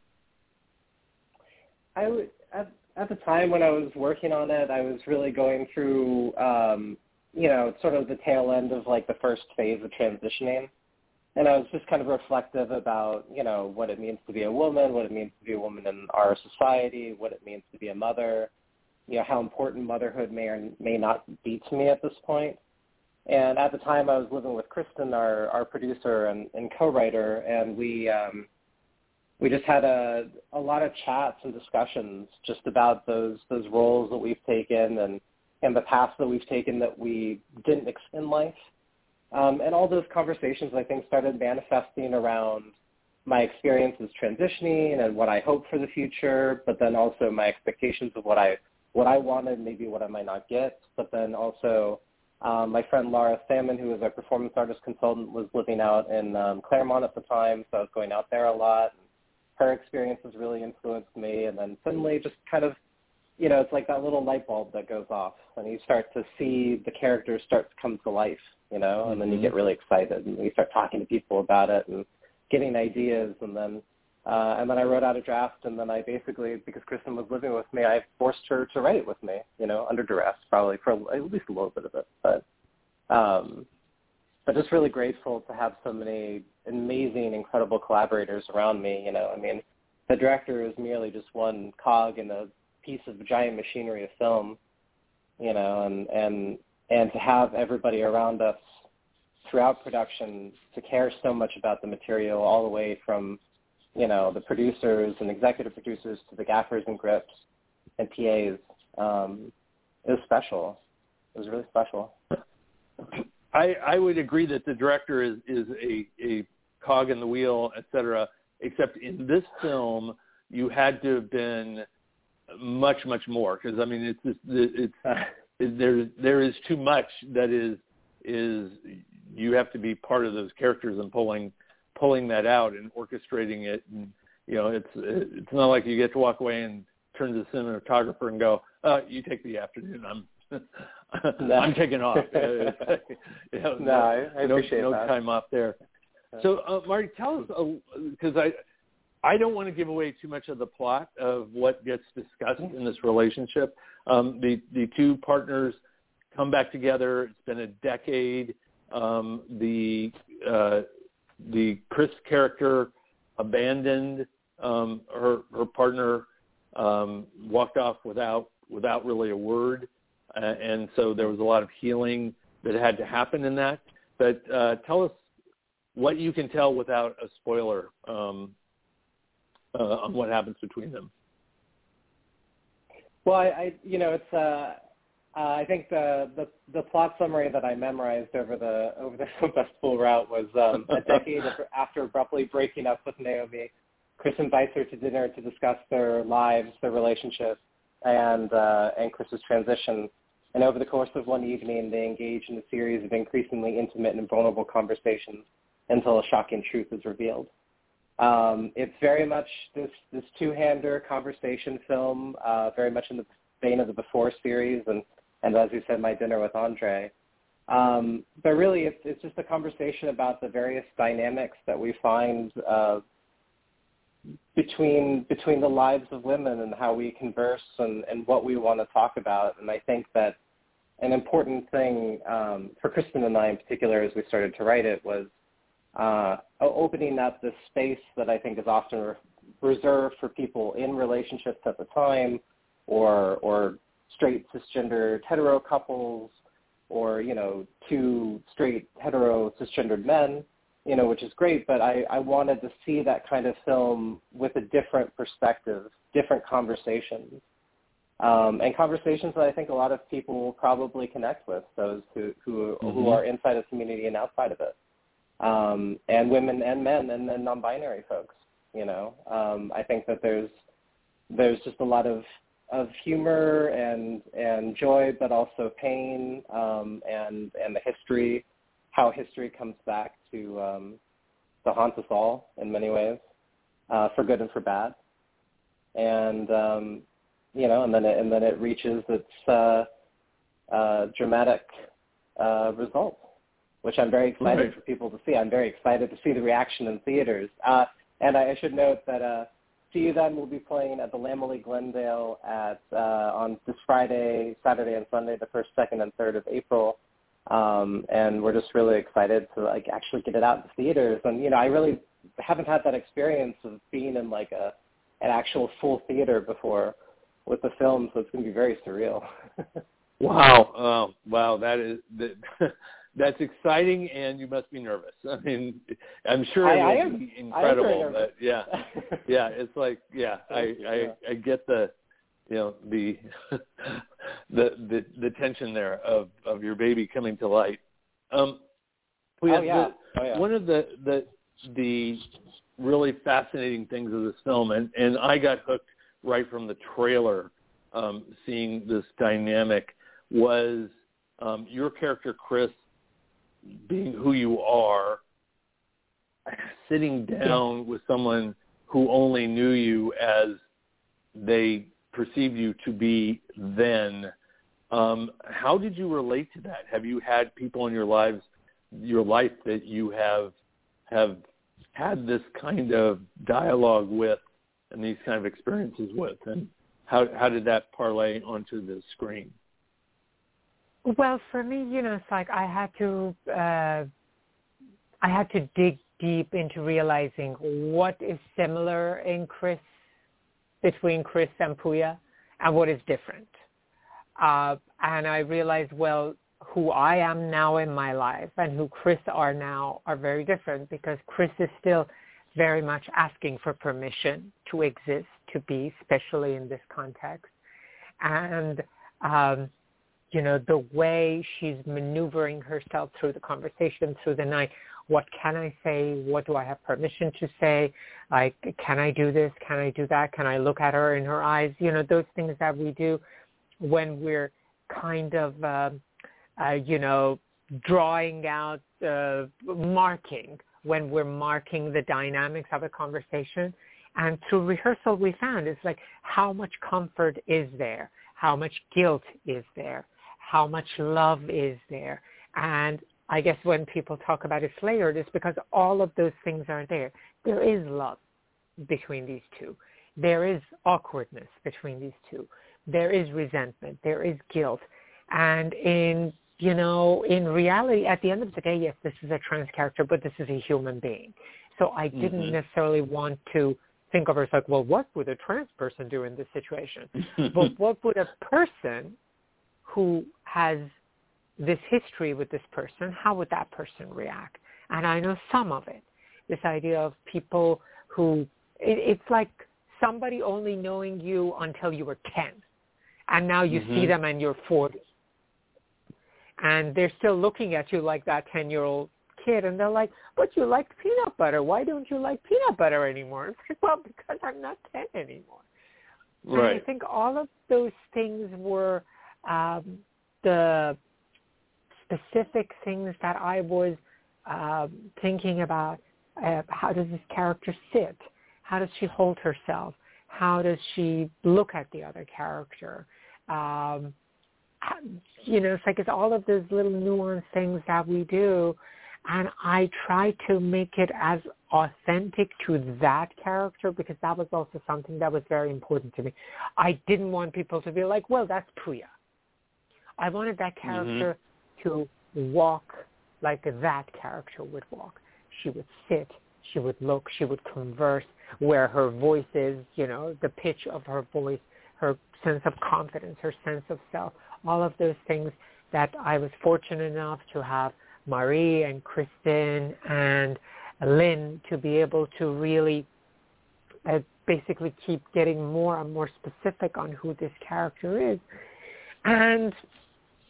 I would at, at the time when I was working on it, I was really going through, um, you know, sort of the tail end of like the first phase of transitioning and I was just kind of reflective about, you know, what it means to be a woman, what it means to be a woman in our society, what it means to be a mother, you know, how important motherhood may or may not be to me at this point. And at the time, I was living with Kristen, our our producer and, and co-writer, and we um, we just had a a lot of chats and discussions just about those those roles that we've taken and and the paths that we've taken that we didn't in life. Um, and all those conversations, I think, started manifesting around my experiences transitioning and what I hope for the future, but then also my expectations of what I what I wanted, maybe what I might not get, but then also um, my friend Laura Salmon, who is a performance artist consultant, was living out in um, Claremont at the time, so I was going out there a lot. Her experiences really influenced me, and then suddenly just kind of, you know, it's like that little light bulb that goes off, and you start to see the characters start to come to life, you know, and mm-hmm. then you mm-hmm. get really excited, and you start talking to people about it and getting ideas, and then uh, and then I wrote out a draft, and then I basically, because Kristen was living with me, I forced her to write it with me, you know, under duress, probably for at least a little bit of it. But, um, but just really grateful to have so many amazing, incredible collaborators around me. You know, I mean, the director is merely just one cog in a piece of giant machinery of film. You know, and and and to have everybody around us throughout production to care so much about the material, all the way from you know, the producers and executive producers to the gaffers and grips and PAs. Um, it was special. it was really special. I, I would agree that the director is, is a, a cog in the wheel, et cetera, except in this film, you had to have been much, much more because I mean, it's just, it's it's *laughs* there there is too much that is is you have to be part of those characters and pulling pulling that out and orchestrating it and you know it's it's not like you get to walk away and turn to the cinematographer and go uh you take the afternoon i'm no. *laughs* i'm taking off *laughs* *laughs* you know, no, I, I appreciate no, no that. time off there so uh, Mari tell us because i I don't want to give away too much of the plot of what gets discussed in this relationship. Um, the the two partners come back together. It's been a decade. Um, the uh, the Kris character abandoned um, her her partner, um, walked off without without really a word, uh, and so there was a lot of healing that had to happen in that. But uh, tell us what you can tell without a spoiler um, uh, on what happens between them. Well, I, I you know, it's uh, uh, I think the, the the plot summary that I memorized over the over the *laughs* festival route was um, a decade after abruptly breaking up with Naomi. Kris invites her to dinner to discuss their lives, their relationship, and uh, and Kris's transition. And over the course of one evening, they engage in a series of increasingly intimate and vulnerable conversations until a shocking truth is revealed. Um, it's very much this this two-hander conversation film, uh, very much in the vein of the Before series, and and as you said, My Dinner with Andre. Um, but really, it's it's just a conversation about the various dynamics that we find uh, between between the lives of women and how we converse and, and what we want to talk about. And I think that an important thing um, for Kristen and I in particular, as we started to write it, was uh, opening up this space that I think is often re- reserved for people in relationships at the time, or or straight cisgender hetero couples, or you know two straight hetero cisgendered men, you know, which is great. But I, I wanted to see that kind of film with a different perspective, different conversations. Um, and conversations that I think a lot of people will probably connect with, those who who, mm-hmm. who are inside the community and outside of it um, and women and men and, and non-binary folks. You know, um, I think that there's there's just a lot of of humor and and joy, but also pain um, and and the history, how history comes back to um, to haunt us all in many ways, uh, for good and for bad, and um, you know, and then it, and then it reaches its uh, uh, dramatic uh, result which I'm very excited right. for people to see. I'm very excited to see the reaction in theaters. Uh, and I, I should note that uh, See You Then We'll be playing at the Laemmle Glendale at uh, on this Friday, Saturday, and Sunday, the first, second, and third of April. Um, and we're just really excited to like actually get it out in theaters. And you know, I really haven't had that experience of being in like a an actual full theater before with the film, so it's going to be very surreal. *laughs* wow! Oh, wow! That is that. *laughs* that's exciting, and you must be nervous. *laughs* I mean, I'm sure it will be incredible. but yeah, *laughs* yeah, it's like yeah, I, I I get the you know the *laughs* the the the tension there of of your baby coming to light. Um, we oh, yeah. The, oh, yeah. One of the the the really fascinating things of this film, and and I got hooked right from the trailer, um, seeing this dynamic was um, your character Kris being who you are, sitting down with someone who only knew you as they perceived you to be then. Um, how did you relate to that? Have you had people in your lives, your life that you have have had this kind of dialogue with and these kind of experiences with, and how how did that parlay onto the screen? Well, for me, you know, it's like I had to uh, I had to dig deep into realizing what is similar in Kris between Kris and Pooya and what is different. Uh, and I realized, well, who I am now in my life and who Kris are now are very different because Kris is still very much asking for permission to exist, to be, especially in this context. And um, you know, the way she's maneuvering herself through the conversation through the night. What can I say? What do I have permission to say? Like, can I do this? Can I do that? Can I look at her in her eyes? You know, those things that we do when we're kind of, uh, uh, you know, drawing out, uh, marking, when we're marking the dynamics of a conversation. And through rehearsal, we found it's like how much comfort is there? How much guilt is there? How much love is there? And I guess when people talk about it's layered, it's because all of those things are there. There is love between these two. There is awkwardness between these two. There is resentment. There is guilt. And in, you know, in reality, at the end of the day, yes, this is a trans character, but this is a human being. So I didn't mm-hmm. necessarily want to think of her as like, well, what would a trans person do in this situation? *laughs* but what would a person who has this history with this person, how would that person react? And I know some of it. This idea of people who, it, it's like somebody only knowing you until you were 10. And now you mm-hmm. see them and you're 40. And they're still looking at you like that 10-year-old kid. And they're like, but you liked peanut butter. Why don't you like peanut butter anymore? *laughs* It's like, well, because I'm not 10 anymore. Right. And I think all of those things were um, the specific things that I was uh, thinking about. Uh, how does this character sit? How does she hold herself? How does she look at the other character? Um, you know, it's like it's all of those little nuanced things that we do. And I try to make it as authentic to that character because that was also something that was very important to me. I didn't want people to be like, well, that's Pooya. I wanted that mm-hmm. character mm-hmm. to walk like that character would walk. She would sit, she would look, she would converse, where her voice is, you know, the pitch of her voice, her sense of confidence, her sense of self, all of those things that I was fortunate enough to have Marie and Kristen and Lynn to be able to really uh, basically keep getting more and more specific on who this character is. And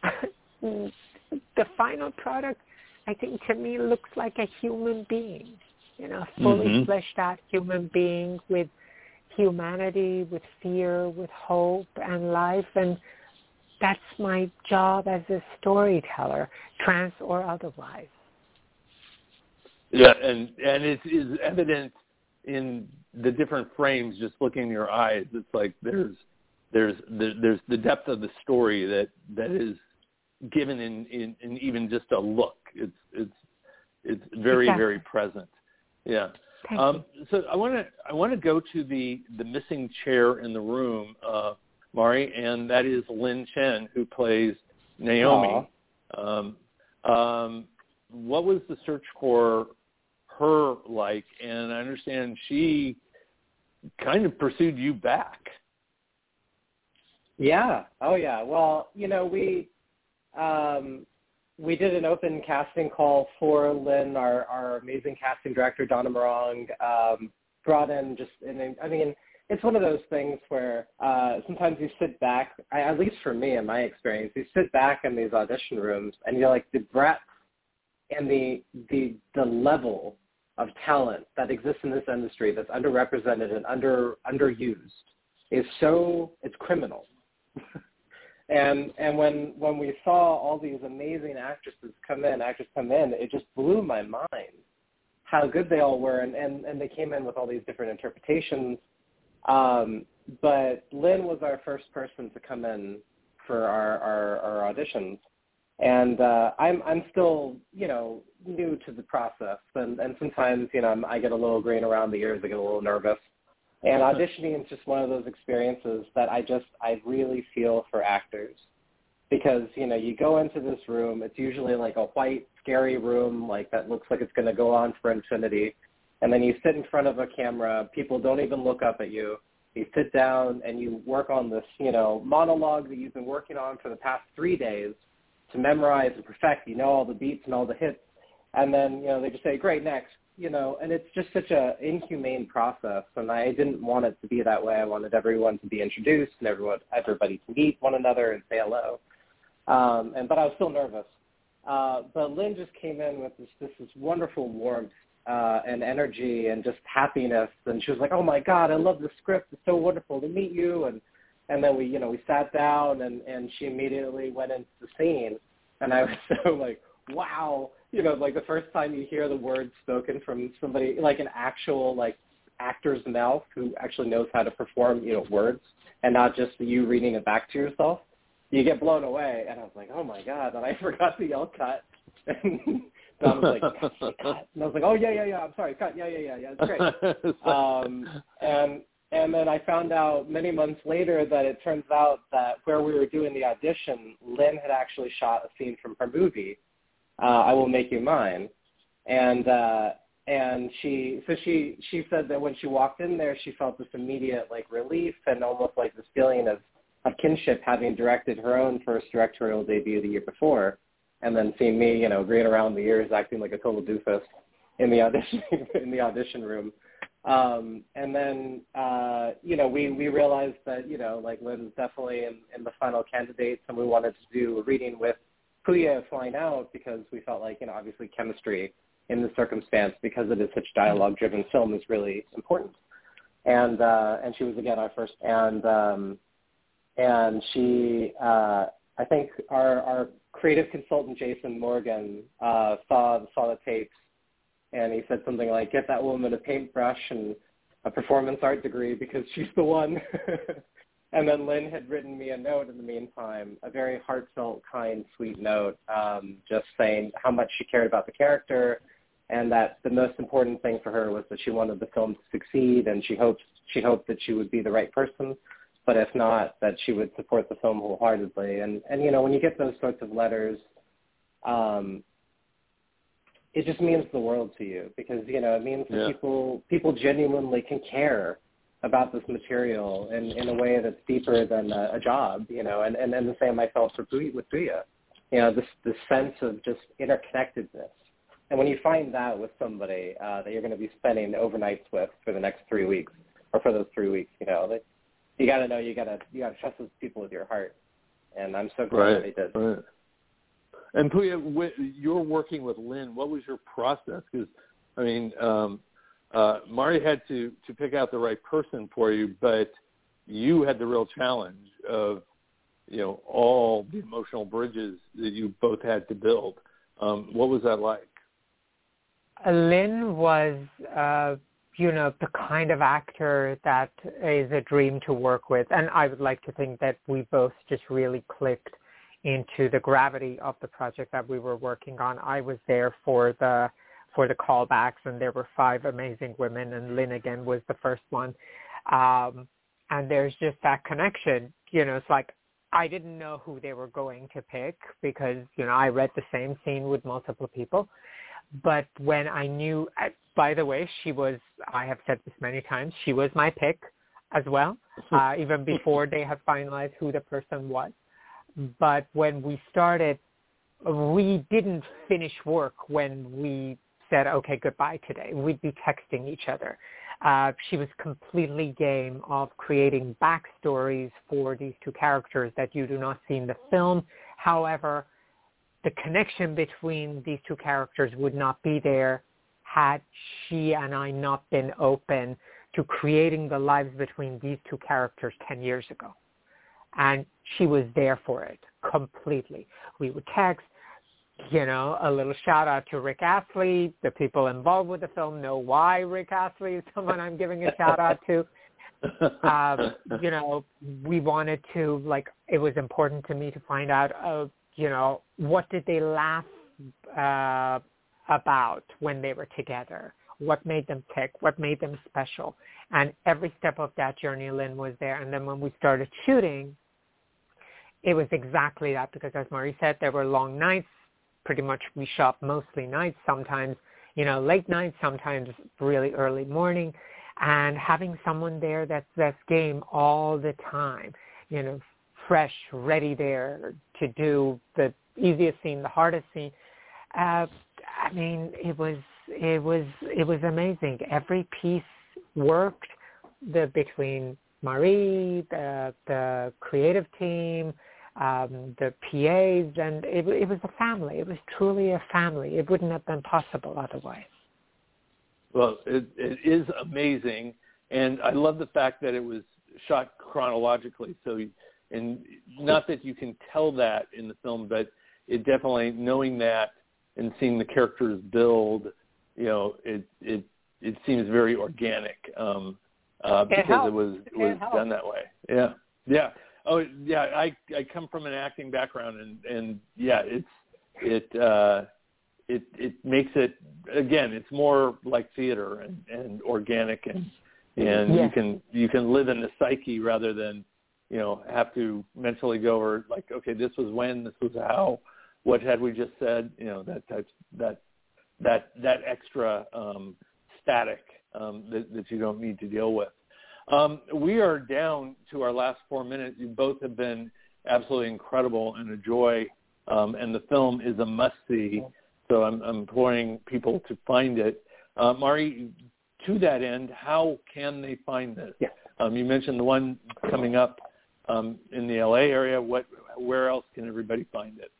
*laughs* the final product, I think to me looks like a human being, you know, fully mm-hmm. fleshed out human being with humanity, with fear, with hope and life. And that's my job as a storyteller, trans or otherwise. Yeah, and and it is evident in the different frames. Just looking in your eyes, it's like there's there's there's the depth of the story that that is given in, in, in even just a look. It's it's it's very exactly. very present. Yeah. Um, so I want to I want to go to the the missing chair in the room, uh, Mari, and that is Lynn Chen who plays Naomi. Um, um, what was the search for her like? And I understand she kind of pursued you back. Yeah. Oh yeah. Well, you know, we um, we did an open casting call for Lynn, our, our amazing casting director, Donna Morong, um, brought in just, and I mean, it's one of those things where uh, sometimes you sit back, at least for me in my experience, you sit back in these audition rooms and you're like the breadth and the, the, the level of talent that exists in this industry that's underrepresented and under, underused is so, it's criminal. *laughs* And and when when we saw all these amazing actresses come in, actors come in, it just blew my mind how good they all were, and and, and they came in with all these different interpretations. Um, but Lynn was our first person to come in for our our, our auditions, and uh, I'm I'm still you know new to the process, and and sometimes you know I'm, I get a little green around the ears, I get a little nervous. And auditioning is just one of those experiences that I just I really feel for actors. Because you know you go into this room it's usually like a white scary room like that looks like it's going to go on for infinity. And then you sit in front of a camera people don't even look up at you. You sit down and you work on this you know monologue that you've been working on for the past three days to memorize and perfect you know all the beats and all the hits. And then you know they just say great next you know, and it's just such a inhumane process, and I didn't want it to be that way. I wanted everyone to be introduced and everyone, everybody to meet one another and say hello. Um, and but I was still nervous. Uh, but Lynn just came in with this this, this wonderful warmth uh, and energy and just happiness. And she was like, "Oh my God, I love the script. It's so wonderful to meet you." And and then we, you know, we sat down and and she immediately went into the scene, and I was *laughs* so like, "Wow!" You know, like the first time you hear the words spoken from somebody like an actual like actor's mouth who actually knows how to perform, you know, words and not just you reading it back to yourself. You get blown away, and I was like, "Oh my god!" And I *laughs* forgot to yell cut. *laughs* And Don was like, yes, cut. And I was like, oh, yeah, yeah, yeah, I'm sorry, cut. Yeah, yeah, yeah, yeah, it's great. *laughs* um, and, and then I found out many months later that it turns out that where we were doing the audition, Lynn had actually shot a scene from her movie, uh, I Will Make You Mine. And, uh, and she, so she, she said that when she walked in there, she felt this immediate like relief and almost like this feeling of, of kinship having directed her own first directorial debut the year before and then seeing me, you know, grin around the ears, acting like a total doofus in the audition *laughs* in the audition room. Um, and then, uh, you know, we, we realized that, you know, like Lynn's definitely in, in the final candidates and we wanted to do a reading with Pooya flying out because we felt like, you know, obviously chemistry in this circumstance because it is such dialogue driven film is really important. And, uh, and she was again our first, and, um, and she, uh, I think our, our creative consultant Jason Morgan uh, saw saw the tapes, and he said something like, "Get that woman a paintbrush and a performance art degree because she's the one." *laughs* and then Lynn had written me a note in the meantime, a very heartfelt, kind, sweet note, um, just saying how much she cared about the character, and that the most important thing for her was that she wanted the film to succeed, and she hoped she hoped that she would be the right person but if not, that she would support the film wholeheartedly. And and you know, when you get those sorts of letters, um, it just means the world to you because you know it means that people people genuinely can care about this material in in a way that's deeper than a, a job. You know, and and and the same I felt for with Pooya. You know, this this sense of just interconnectedness. And when you find that with somebody uh, that you're going to be spending overnights with for the next three weeks, or for those three weeks, you know, they, you got to know you got to you got to trust those people with your heart, and I'm so glad right, they did. Right. And Pooya, you're working with Lynn. What was your process? Because I mean, um, uh, Mari had to to pick out the right person for you, but you had the real challenge of you know all the emotional bridges that you both had to build. Um, what was that like? Lynn was uh, you know, the kind of actor that is a dream to work with. And I would like to think that we both just really clicked into the gravity of the project that we were working on. I was there for the for the callbacks and there were five amazing women and Lynn again was the first one. Um, and there's just that connection. You know, it's like I didn't know who they were going to pick because, you know, I read the same scene with multiple people. But when I knew, by the way, she was, I have said this many times, she was my pick as well, uh, even before they had finalized who the person was. But when we started, we didn't finish work when we said, okay, goodbye today. We'd be texting each other. Uh, she was completely game of creating backstories for these two characters that you do not see in the film. However, the connection between these two characters would not be there had she and I not been open to creating the lives between these two characters 10 years ago. And she was there for it completely. We would text, you know, a little shout out to Rick Astley. The people involved with the film know why Rick Astley is *laughs* someone I'm giving a shout out to. um, *laughs* you know, we wanted to like it was important to me to find out uh, you know, what did they laugh uh, about when they were together? What made them tick? What made them special? And every step of that journey, Lynn was there. And then when we started shooting, it was exactly that because as Marie said, there were long nights. Pretty much we shop mostly nights, sometimes, you know, late nights, sometimes really early morning. And having someone there that's that's game all the time, you know, fresh, ready there to do the easiest scene, the hardest scene. Uh, I mean, it was it was it was amazing. Every piece worked. The between Marie, the the creative team, um, the PAs, and it, it was a family. It was truly a family. It wouldn't have been possible otherwise. Well, it, it is amazing, and I love the fact that it was shot chronologically. So, and not that you can tell that in the film, but it definitely knowing that and seeing the characters build, you know, it it it seems very organic um, uh, because it, it was it was done that way. Yeah, yeah. Oh, yeah. I I come from an acting background, and and yeah, it's it uh, it it makes it again. It's more like theater and and organic, and and yes. you can you can live in the psyche rather than you know have to mentally go over like okay, this was when, this was how, what had we just said, you know that type that that that extra um, static um, that, that you don't need to deal with. Um, we are down to our last four minutes. You both have been absolutely incredible and a joy, um, and the film is a must-see. So I'm, I'm imploring people to find it. Uh, Mari, to that end, how can they find this? Yeah. Um, you mentioned the one coming up um, in the LA area. What, where else can everybody find it?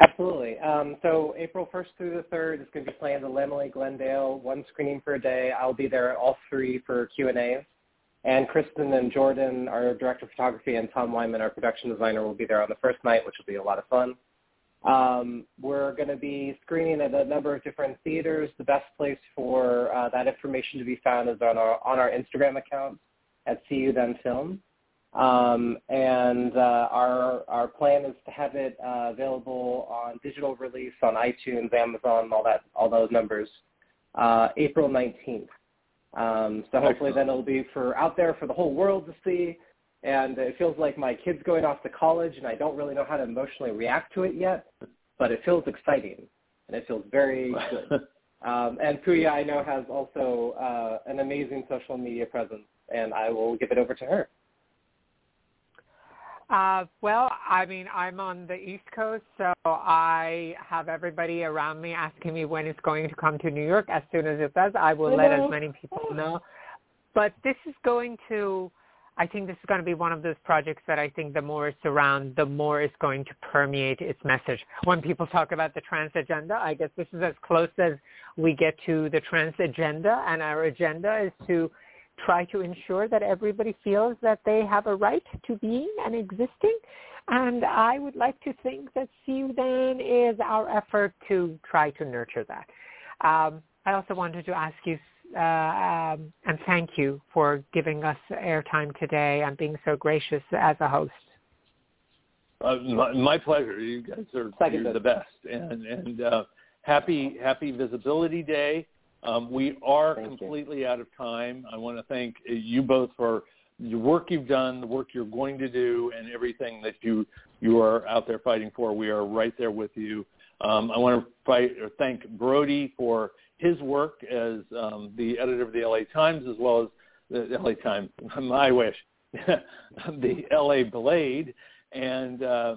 Absolutely. Um, so April 1st through the 3rd is going to be playing the Laemmle Glendale, one screening per day. I'll be there at all three for Q&As. And Kristen and Jordan, our director of photography, and Tom Wyman, our production designer, will be there on the first night, which will be a lot of fun. Um, we're going to be screening at a number of different theaters. The best place for uh, that information to be found is on our on our Instagram account at You Then Film. Um, and uh, our our plan is to have it uh, available on digital release on iTunes, Amazon, all that all those numbers, uh, April 19th. Um, so hopefully then it'll be for out there for the whole world to see. And it feels like my kid's going off to college, and I don't really know how to emotionally react to it yet, but it feels exciting, and it feels very *laughs* good. Um, and Pooya, I know, has also uh, an amazing social media presence, and I will give it over to her. Uh, well, I mean, I'm on the East Coast, so I have everybody around me asking me when it's going to come to New York. As soon as it does, I will Hello. let as many people know. But this is going to, I think this is going to be one of those projects that I think the more it's around, the more it's going to permeate its message. When people talk about the trans agenda, I guess this is as close as we get to the trans agenda, and our agenda is to try to ensure that everybody feels that they have a right to being and existing. And I would like to think that See You Then is our effort to try to nurture that. Um, I also wanted to ask you uh, um, and thank you for giving us airtime today and being so gracious as a host. Uh, my, my pleasure. You guys are Second. the best, and and uh, happy Happy Visibility Day. Um, we are Thank completely you. out of time. I want to thank you both for the work you've done, the work you're going to do, and everything that you you are out there fighting for. We are right there with you. Um, I want to fight, or thank Brody for his work as um, the editor of the LA Times, as well as the LA Times. *laughs* My wish, *laughs* the LA Blade, and uh,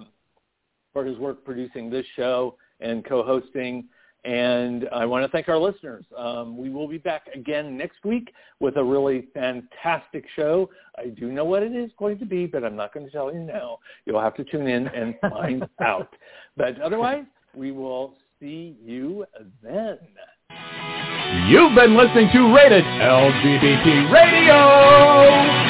for his work producing this show and co-hosting. And I want to thank our listeners. Um, we will be back again next week with a really fantastic show. I do know what it is going to be, but I'm not going to tell you now. You'll have to tune in and find *laughs* out. But otherwise, we will see you then. You've been listening to Rated LGBT Radio.